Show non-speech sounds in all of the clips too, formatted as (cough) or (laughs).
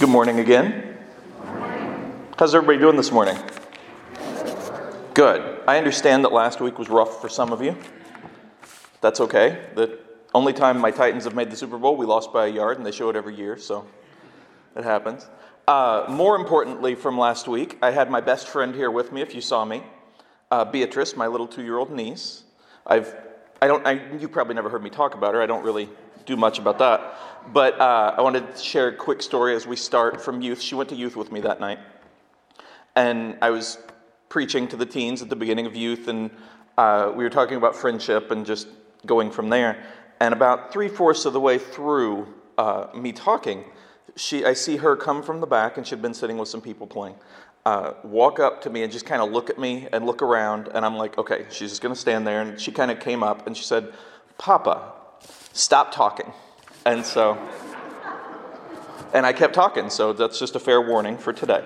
Good morning again. How's everybody doing this morning? Good. I understand that last week was rough for some of you. That's okay. The only time my Titans have made the Super Bowl, we lost by a yard, and they show it every year, so it happens. Uh, more importantly, from last week, I had my best friend here with me. If you saw me, uh, Beatrice, my little two-year-old niece. I've, I don't, I, you probably never heard me talk about her. I don't really do much about that. But uh, I wanted to share a quick story as we start from youth. She went to youth with me that night. And I was preaching to the teens at the beginning of youth, and uh, we were talking about friendship and just going from there. And about three fourths of the way through uh, me talking, she, I see her come from the back, and she'd been sitting with some people playing. Uh, walk up to me and just kind of look at me and look around, and I'm like, okay, she's just going to stand there. And she kind of came up and she said, Papa, stop talking. And so, and I kept talking, so that's just a fair warning for today.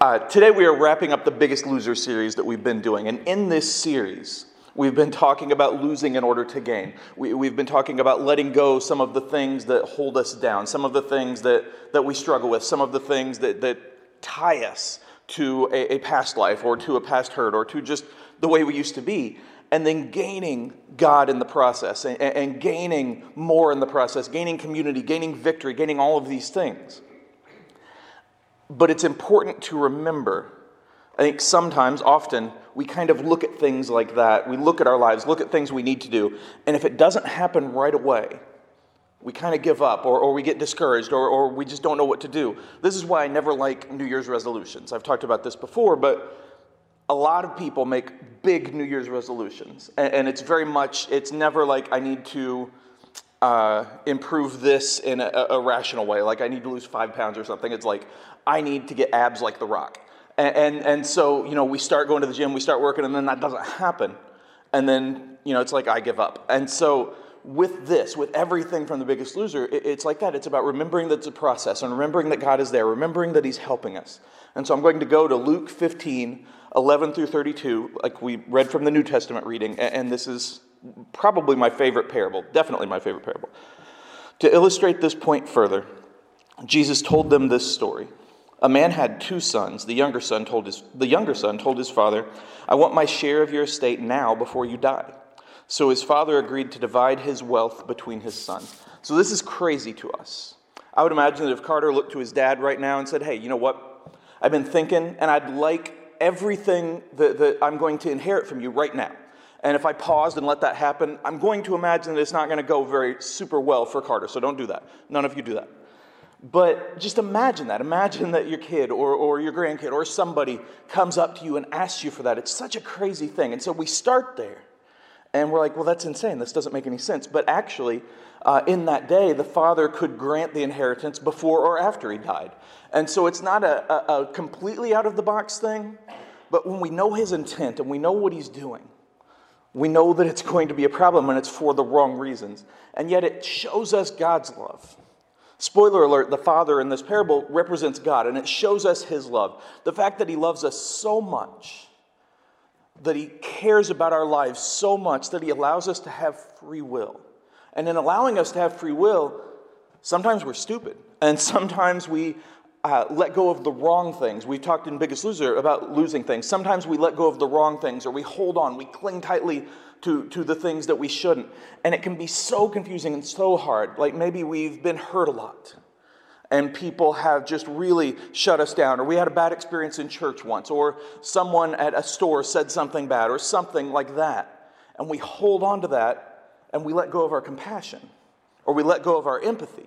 Uh, today we are wrapping up the Biggest Loser series that we've been doing. And in this series, we've been talking about losing in order to gain. We, we've been talking about letting go some of the things that hold us down, some of the things that, that we struggle with, some of the things that, that tie us to a, a past life or to a past hurt or to just the way we used to be and then gaining God in the process and, and, gaining more in the process, gaining community, gaining victory, gaining all of these things. But it's important to remember, I think sometimes, often, we kind of look at things like that. We look at our lives, look at things we need to do, and if it doesn't happen right away, we kind of give up or, or we get discouraged or, or we just don't know what to do. This is why I never like New Year's resolutions. I've talked about this before, but a lot of people make big New Year's resolutions, and, and it's very much, it's never like I need to uh, improve this in a, a, rational way, like I need to lose five pounds or something. It's like I need to get abs like The Rock. And, and, and so, you know, we start going to the gym, we start working, and then that doesn't happen. And then, you know, it's like I give up. And so, with this, with everything from the biggest loser, it's like that. It's about remembering that it's a process and remembering that God is there, remembering that He's helping us. And so I'm going to go to Luke 15, 11 through 32, like we read from the New Testament reading, and this is probably my favorite parable, definitely my favorite parable. To illustrate this point further, Jesus told them this story. A man had two sons. The younger son told his, the younger son told his father, I want my share of your estate now before you die. So his father agreed to divide his wealth between his sons. So this is crazy to us. I would imagine that if Carter looked to his dad right now and said, Hey, you know what? I've been thinking, and I'd like everything that, that I'm going to inherit from you right now. And if I paused and let that happen, I'm going to imagine that it's not going to go very super well for Carter. So don't do that. None of you do that. But just imagine that. Imagine that your kid or, or your grandkid or somebody comes up to you and asks you for that. It's such a crazy thing. And so we start there. And we're like, well, that's insane. This doesn't make any sense. But actually, uh, in that day, the father could grant the inheritance before or after he died. And so it's not a, a, a completely out of the box thing, but when we know his intent and we know what he's doing, we know that it's going to be a problem and it's for the wrong reasons. And yet it shows us God's love. Spoiler alert, the Father in this parable represents God, and it shows us His love. The fact that He loves us so much, that He cares about our lives so much, that He allows us to have free will. And in allowing us to have free will, sometimes we're stupid, and (laughs) sometimes we uh, let go of the wrong things. We talked in Biggest Loser about losing things. Sometimes we let go of the wrong things, or we hold on, we cling tightly to, to the things that we shouldn't. And it can be so confusing and so hard. Like maybe we've been hurt a lot, and people have just really shut us down, or we had a bad experience in church once, or someone at a store said something bad, or something like that. And we hold on to that, and we let go of our compassion, or we let go of our empathy.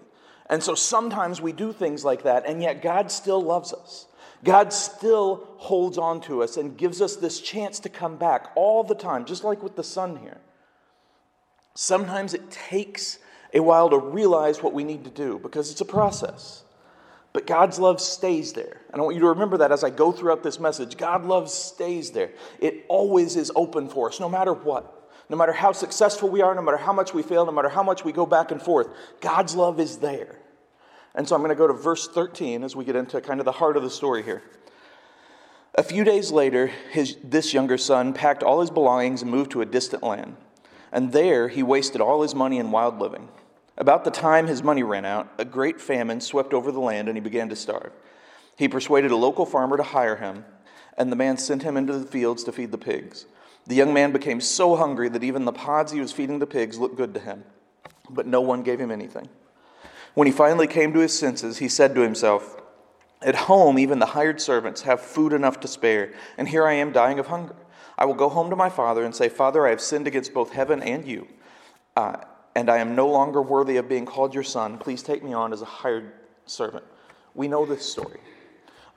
And so sometimes we do things like that, and yet God still loves us. God still holds on to us and gives us this chance to come back all the time, just like with the son here. Sometimes it takes a while to realize what we need to do because it's a process. But God's love stays there. And I want you to remember that as I go throughout this message. God love stays there. It always is open for us, no matter what. No matter how successful we are, no matter how much we fail, no matter how much we go back and forth, God's love is there. And so I'm going to go to verse 13 as we get into kind of the heart of the story here. A few days later, his, this younger son packed all his belongings and moved to a distant land. And there he wasted all his money in wild living. About the time his money ran out, a great famine swept over the land and he began to starve. He persuaded a local farmer to hire him, and the man sent him into the fields to feed the pigs. The young man became so hungry that even the pods he was feeding the pigs looked good to him, but no one gave him anything. When he finally came to his senses, he said to himself, At home, even the hired servants have food enough to spare, and here I am dying of hunger. I will go home to my father and say, Father, I have sinned against both heaven and you, uh, and I am no longer worthy of being called your son. Please take me on as a hired servant. We know this story.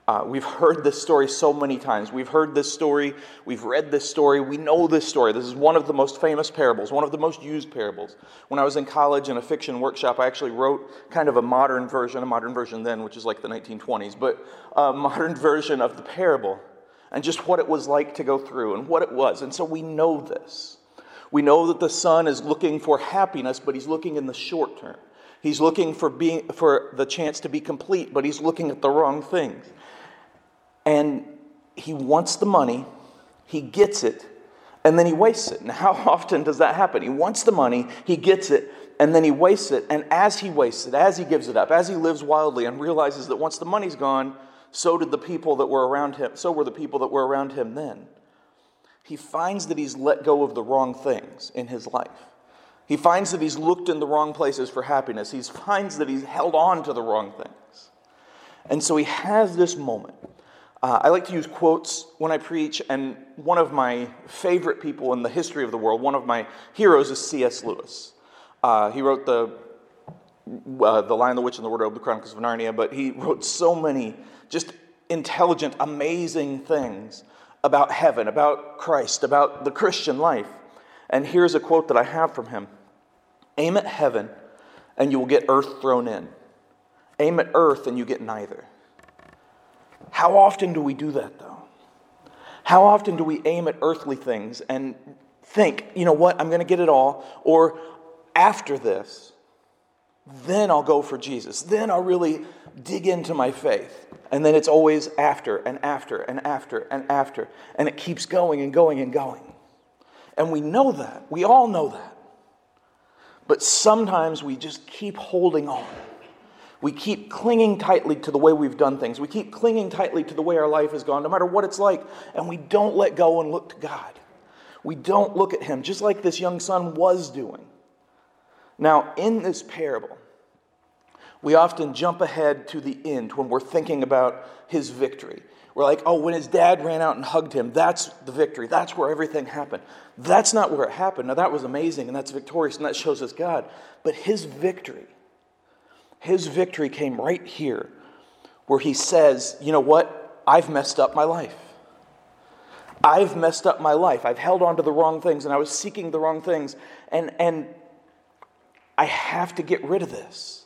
Uh, we've heard this story so many times. We've heard this story, we've read this story, we know this story. This is one of the most famous parables, one of the most used parables. When I was in college in a fiction workshop, I actually wrote kind of a modern version, a modern version then, which is like the 1920s, but a (laughs) modern version of the parable and just what it was like to go through and what it was. And so we know this. We know that the son is looking for happiness, but he's looking in the short term. He's looking for, being, for the chance to be complete, but he's looking at the wrong things. And he wants the money, he gets it, and then he wastes it. Now, (laughs) how often does that happen? He wants the money, he gets it, and then he wastes it. And as he wastes it, as he gives it up, as he lives wildly and realizes that once the money's gone, so did the people that were around him, so were the people that were around him then. He finds that he's let go of the wrong things in his life. He finds that he's looked in the wrong places for happiness. He finds that he's held on to the wrong things. And so he has this moment uh, I like to use quotes when I preach, and one of my favorite people in the history of the world, one of my heroes, is C.S. Lewis. Uh, he wrote the uh, the Lion, the Witch, and the Wardrobe, the Chronicles of Narnia, but he wrote so many just intelligent, amazing things about heaven, about Christ, about the Christian life. And here's a quote that I have from him Aim at heaven, and you will get earth thrown in. Aim at earth, and you get neither. How often do we do that, though? How often do we aim at earthly things and think, you know what, I'm going to get it all, or after this, then I'll go for Jesus. Then I'll really dig into my faith. And then it's always after and after and after and after. And it keeps going and going and going. And we know that. We all know that. But sometimes we just keep holding on. We keep clinging tightly to the way we've done things. We keep clinging tightly to the way our life has gone, no matter what it's like. And we don't let go and look to God. We don't look at Him, just like this young son was doing. Now, in this parable, we often jump ahead to the end when we're thinking about his victory. We're like, oh, when his dad ran out and hugged him, that's the victory. That's where everything happened. That's not where it happened. Now, that was amazing and that's victorious and that shows us God. But his victory his victory came right here, where he says, You know what? I've messed up my life. I've messed up my life. I've held on to the wrong things and I was seeking the wrong things. And, and I have to get rid of this.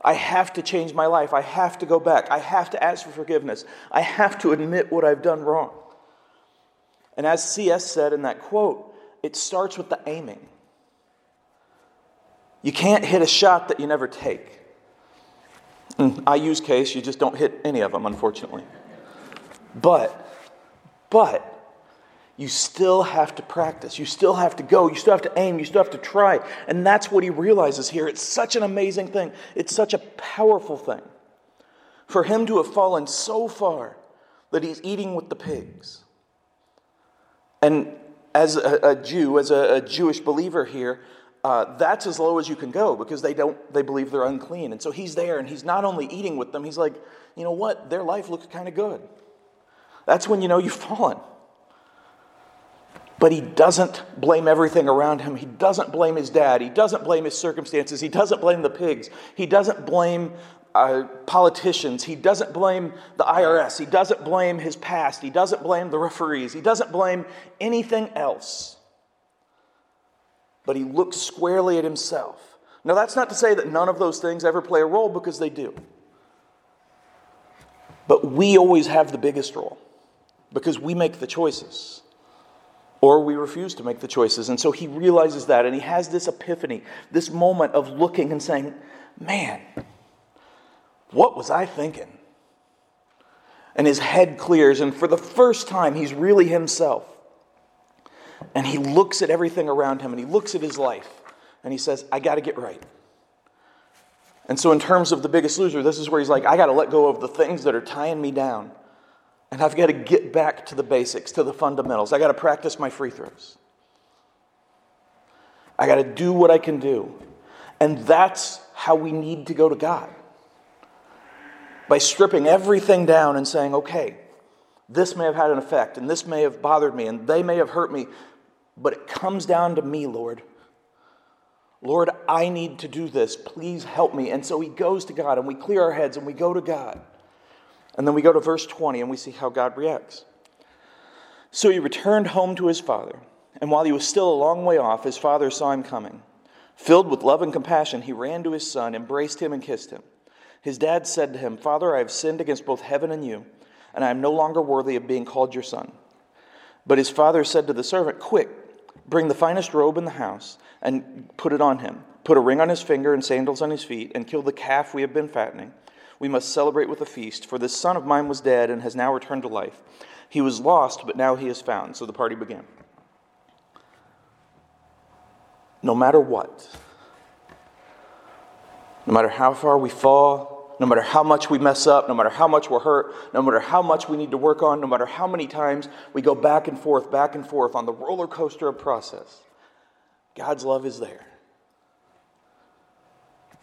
I have to change my life. I have to go back. I have to ask for forgiveness. I have to admit what I've done wrong. And as C.S. said in that quote, it starts with the aiming. You can't hit a shot that you never take. I use case, you just don't hit any of them, unfortunately. But, but, you still have to practice. You still have to go. You still have to aim. You still have to try. And that's what he realizes here. It's such an amazing thing. It's such a powerful thing. For him to have fallen so far that he's eating with the pigs. And as a, a Jew, as a, a Jewish believer here, uh, that's as low as you can go because they don't they believe they're unclean. And so he's there and he's not only eating with them he's like you know what? Their life looks kind of good. That's when you know you've (laughs) fallen. But he doesn't blame everything around him. He doesn't blame his dad. He doesn't blame his circumstances. He doesn't blame the pigs. He doesn't blame uh, politicians. He doesn't blame the IRS he doesn't blame his past. He doesn't blame the referees. He doesn't blame anything else but he looks squarely at himself. Now, that's not to say that none of those things ever play a role because they do. But we always have the biggest role because we make the choices or we refuse to make the choices. And so he realizes that and he has this epiphany, this moment of looking and saying, Man, what was I thinking? And his head clears, and for the first time, he's really himself. And he looks at everything around him and he looks at his life and he says, I got to get right. And so, in terms of the biggest loser, this is where he's like, I got to let go of the things that are tying me down. And I've got to get back to the basics, to the fundamentals. I got to practice my free throws. I got to do what I can do. And that's how we need to go to God. By stripping everything down and saying, okay, this may have had an effect, and this may have bothered me, and they may have hurt me, but it comes down to me, Lord. Lord, I need to do this. Please help me. And so he goes to God, and we clear our heads and we go to God. And then we go to verse 20 and we see how God reacts. So he returned home to his father, and while he was still a long way off, his father saw him coming. Filled with love and compassion, he ran to his son, embraced him, and kissed him. His dad said to him, Father, I have sinned against both heaven and you, and I am no longer worthy of being called your son. But his father said to the servant, Quick, bring the finest robe in the house and put it on him. Put a ring on his finger and sandals on his feet, and kill the calf we have been fattening. We must celebrate with a feast, for this son of mine was dead and has now returned to life. He was lost, but now he is found. So the party began. No matter what, no matter how far we fall, no matter how much we mess up, no matter how much we're hurt, no matter how much we need to work on, no matter how many times we go back and forth, back and forth on the roller coaster of process, God's love is there.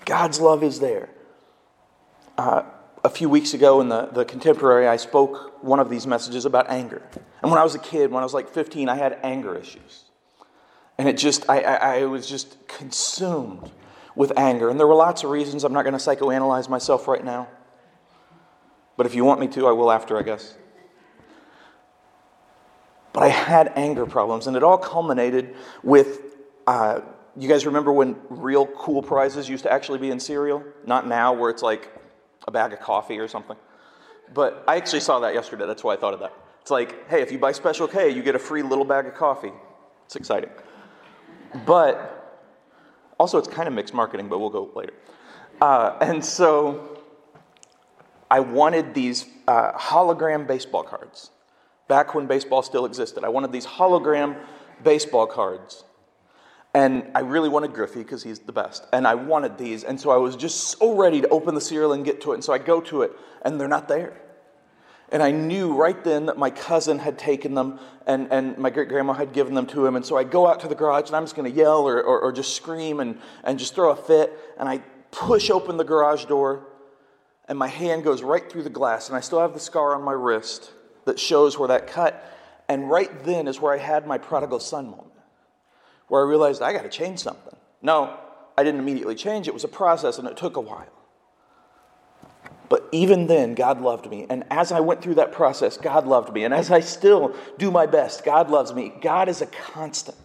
God's love is there. Uh, a few weeks ago in the, the contemporary, I spoke one of these messages about anger. And when I was a kid, when I was like 15, I had anger issues. And it just, I, I, I was just consumed with anger. And there were lots of reasons. I'm not going to psychoanalyze myself right now. But if you want me to, I will after, I guess. But I had anger problems, and it all culminated with uh, you guys remember when real cool prizes used to actually be in cereal? Not now, where it's like a bag of coffee or something. But I actually saw that yesterday. That's why I thought of that. It's like, hey, if you buy Special K, you get a free little bag of coffee. It's exciting. But also, it's kind of mixed marketing, but we'll go later. Uh, and so I wanted these uh, hologram baseball cards back when baseball still existed. I wanted these hologram baseball cards. And I really wanted Griffey because he's the best. And I wanted these. And so I was just so ready to open the cereal and get to it. And so I go to it, and they're not there. And I knew right then that my cousin had taken them and, and my great grandma had given them to him. And so I go out to the garage and I'm just going to yell or, or, or, just scream and, and just throw a fit. And I push open the garage door and my hand goes right through the glass. And I still have the scar on my wrist that shows where that cut. And right then is where I had my prodigal son moment where I realized I got to change something. No, I didn't immediately change. It was a process and it took a while. But even then, God loved me. And as I went through that process, God loved me. And as I still do my best, God loves me. God is a constant.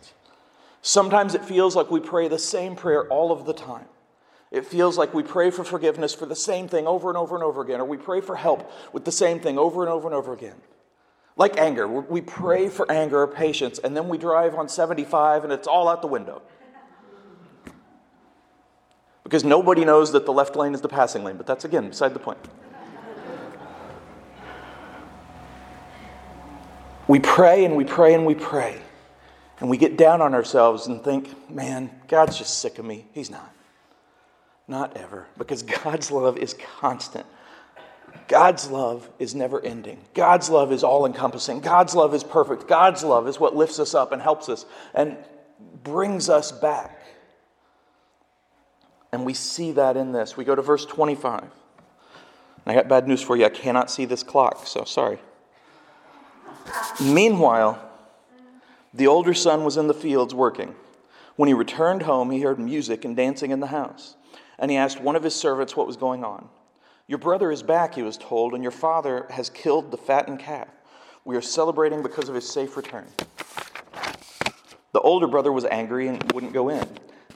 Sometimes it feels like we pray the same prayer all of the time. It feels like we pray for forgiveness for the same thing over and over and over again, or we pray for help with the same thing over and over and over again. Like anger, we pray for anger or patience, and then we drive on 75 and it's all out the window. Because nobody knows that the left lane is the passing lane, but that's again beside the point. We pray and we pray and we pray. And we get down on ourselves and think, man, God's just sick of me. He's not. Not ever. Because God's love is constant. God's love is never ending. God's love is all encompassing. God's love is perfect. God's love is what lifts us up and helps us and brings us back. And we see that in this. We go to verse 25. I got bad news for you. I cannot see this clock, so sorry. Meanwhile, the older son was in the fields working. When he returned home, he heard music and dancing in the house. And he asked one of his servants what was going on. Your brother is back, he was told, and your father has killed the fattened calf. We are celebrating because of his safe return. The older brother was angry and wouldn't go in.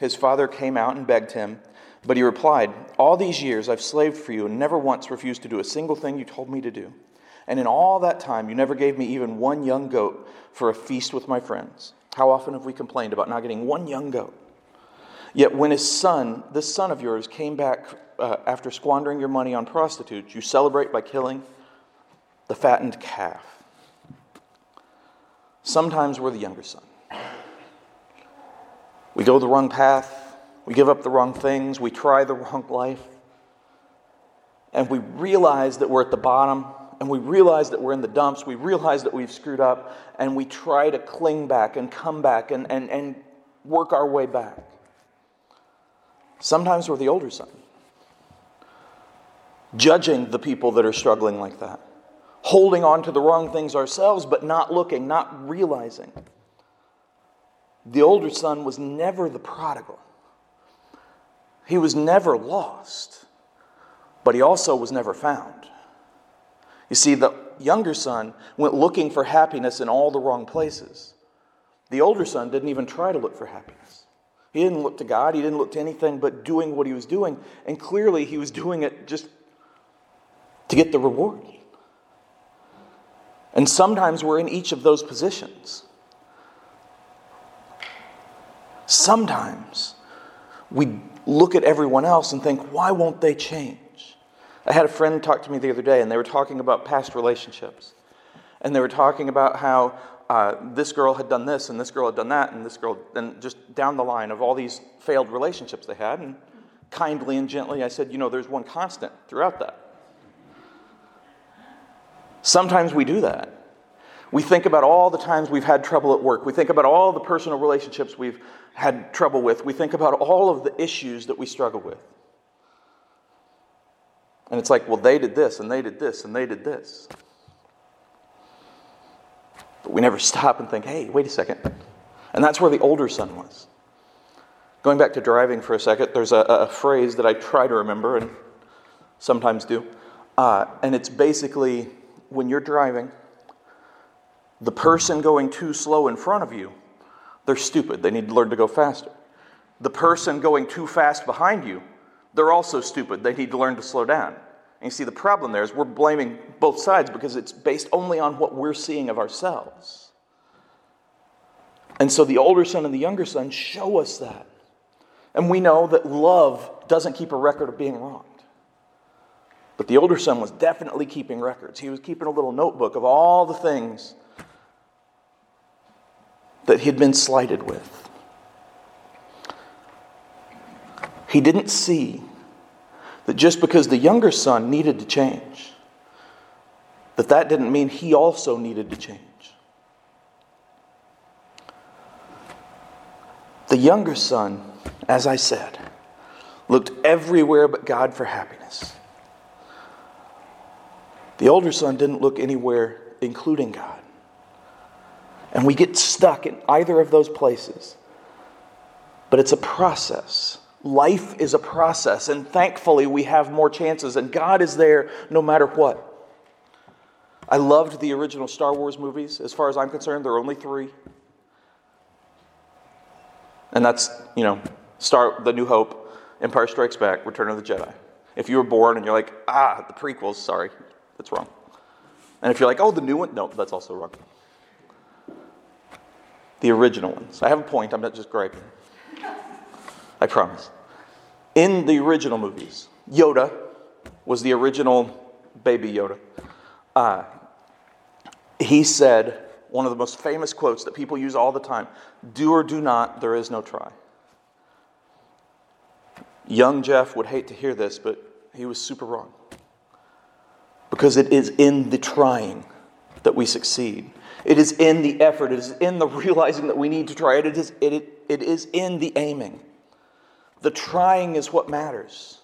His father came out and begged him, but he replied, All these years I've slaved for you and never once refused to do a single thing you told me to do. And in all that time, you never gave me even one young goat for a feast with my friends. How often have we complained about not getting one young goat? Yet when his son, this son of yours, came back uh, after squandering your money on prostitutes, you celebrate by killing the fattened calf. Sometimes we're the younger son. We go the wrong path, we give up the wrong things, we try the wrong life, and we realize that we're at the bottom and we realize that we're in the dumps, we realize that we've screwed up, and we try to cling back and come back and, and, and work our way back. Sometimes we're the older son, judging the people that are struggling like that, holding on to the wrong things ourselves, but not looking, not realizing. The older son was never the prodigal. He was never lost, but he also was never found. You see, the younger son went looking for happiness in all the wrong places. The older son didn't even try to look for happiness. He didn't look to God, he didn't look to anything but doing what he was doing, and clearly he was doing it just to get the reward. And sometimes we're in each of those positions. Sometimes we look at everyone else and think, why won't they change? I had a friend talk to me the other day, and they were talking about past relationships. And they were talking about how uh, this girl had done this, and this girl had done that, and this girl, and just down the line of all these failed relationships they had. And kindly and gently, I said, You know, there's one constant throughout that. Sometimes we do that. We think about all the times we've had trouble at work. We think about all the personal relationships we've had trouble with. We think about all of the issues that we struggle with. And it's like, well, they did this, and they did this, and they did this. But we never stop and think, hey, wait a second. And that's where the older son was. Going back to driving for a second, there's a, a phrase that I try to remember and sometimes do. Uh, and it's basically when you're driving, the person going too slow in front of you, they're stupid. They need to learn to go faster. The person going too fast behind you, they're also stupid. They need to learn to slow down. And you see, the problem there is we're blaming both sides because it's based only on what we're seeing of ourselves. And so the older son and the younger son show us that. And we know that love doesn't keep a record of being wronged. But the older son was definitely keeping records. He was keeping a little notebook of all the things that he'd been slighted with. He didn't see that just because the younger son needed to change, that that didn't mean he also needed to change. The younger son, as I said, looked everywhere but God for happiness. The older son didn't look anywhere, including God. And we get stuck in either of those places. But it's a process. Life is a process, and thankfully we have more chances, and God is there no matter what. I loved the original Star Wars movies. As far as I'm concerned, there are only three. And that's, you know, Star The New Hope, Empire Strikes Back, Return of the Jedi. If you were born and you're like, ah, the prequels, sorry, that's wrong. And if you're like, oh, the new one, no, that's also wrong. The original ones. I have a point, I'm not just griping. I promise. In the original movies, Yoda was the original baby Yoda. Uh, he said one of the most famous quotes that people use all the time do or do not, there is no try. Young Jeff would hate to hear this, but he was super wrong. Because it is in the trying that we succeed. It is in the effort. It is in the (laughs) realizing that we need to try. It is, it, it is in the aiming. The trying is what matters.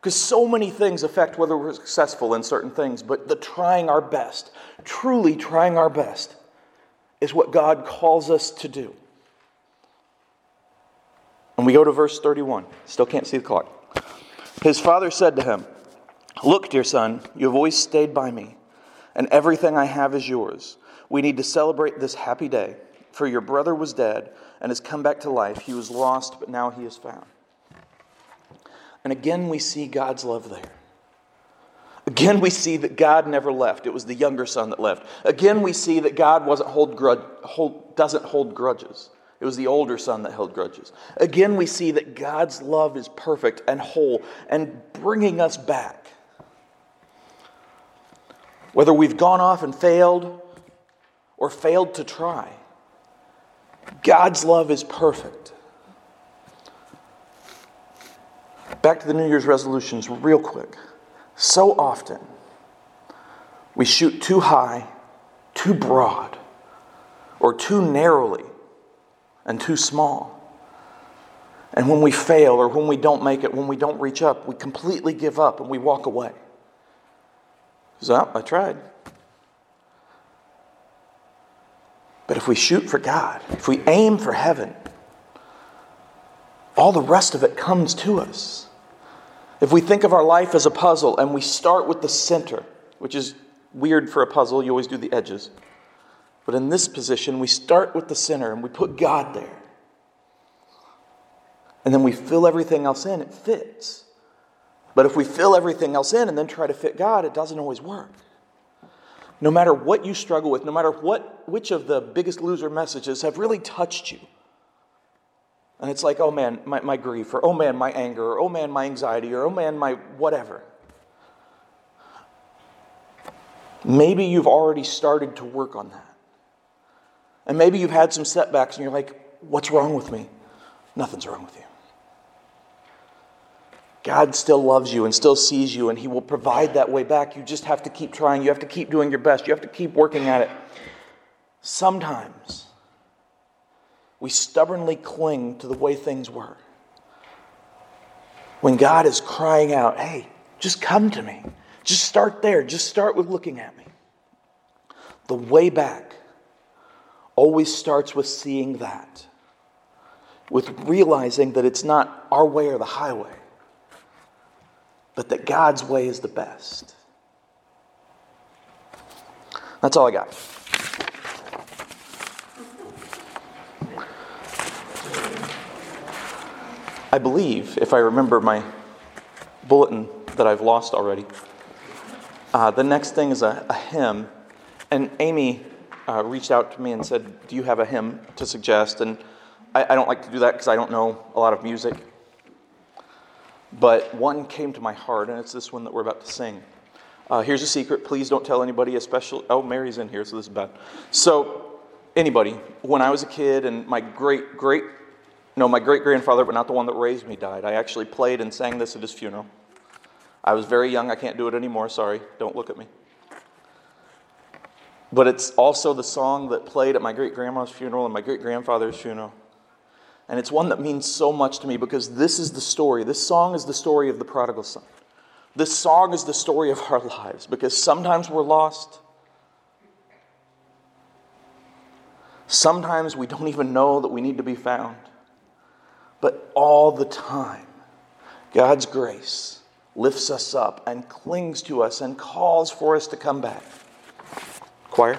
Because so many things affect whether we're successful in certain things, but the trying our best, truly trying our best, is what God calls us to do. And we go to verse 31. Still can't see the clock. His father said to him, Look, dear son, you have always stayed by me, and everything I have is yours. We need to celebrate this happy day, for your brother was dead and has come back to life. He was lost, but now he is found. And again, we see God's love there. Again, we see that God never left. It was the younger son that left. Again, we see that God wasn't hold hold, doesn't hold grudges. It was the older son that held grudges. Again, we see that God's love is perfect and whole and bringing us back. Whether we've gone off and failed or failed to try, God's love is perfect. Back to the New Year's resolutions, real quick. So often, we shoot too high, too broad, or too narrowly and too small. And when we fail or when we don't make it, when we don't reach up, we completely give up and we walk away. So I tried. But if we shoot for God, if we aim for heaven, all the rest of it comes to us. If we think of our life as a puzzle and we start with the center, which is weird for a puzzle, you always do the edges. But in this position, we start with the center and we put God there. And then we fill everything else in, it fits. But if we fill everything else in and then try to fit God, it doesn't always work. No matter what you struggle with, no matter what, which of the biggest loser messages have really touched you, and it's like, oh man, my, my grief, or oh man, my anger, or oh man, my anxiety, or oh man, my whatever. Maybe you've already started to work on that. And maybe you've had some setbacks and you're like, what's wrong with me? Nothing's wrong with you. God still loves you and still sees you, and He will provide that way back. You just have to keep trying. You have to keep doing your best. You have to keep working at it. Sometimes we stubbornly cling to the way things were. When God is crying out, hey, just come to me. Just start there. Just start with looking at me. The way back always starts with seeing that, with realizing that it's not our way or the highway, but that God's way is the best. That's all I got. I believe, if I remember my bulletin that I've lost already, uh, the next thing is a, a hymn. And Amy uh, reached out to me and said, Do you have a hymn to suggest? And I, I don't like to do that because I don't know a lot of music. But one came to my heart, and it's this one that we're about to sing. Uh, here's a secret. Please don't tell anybody, especially. Oh, Mary's in here, so this is bad. So, anybody, when I was a kid and my great, great no, my great grandfather, but not the one that raised me, died. I actually played and sang this at his funeral. I was very young. I can't do it anymore. Sorry. Don't look at me. But it's also the song that played at my great grandma's funeral and my great grandfather's funeral. And it's one that means so much to me because this is the story. This song is the story of the prodigal son. This song is the story of our lives because sometimes we're lost. Sometimes we don't even know that we need to be found. But all the time, God's grace lifts us up and clings to us and calls for us to come back. Choir.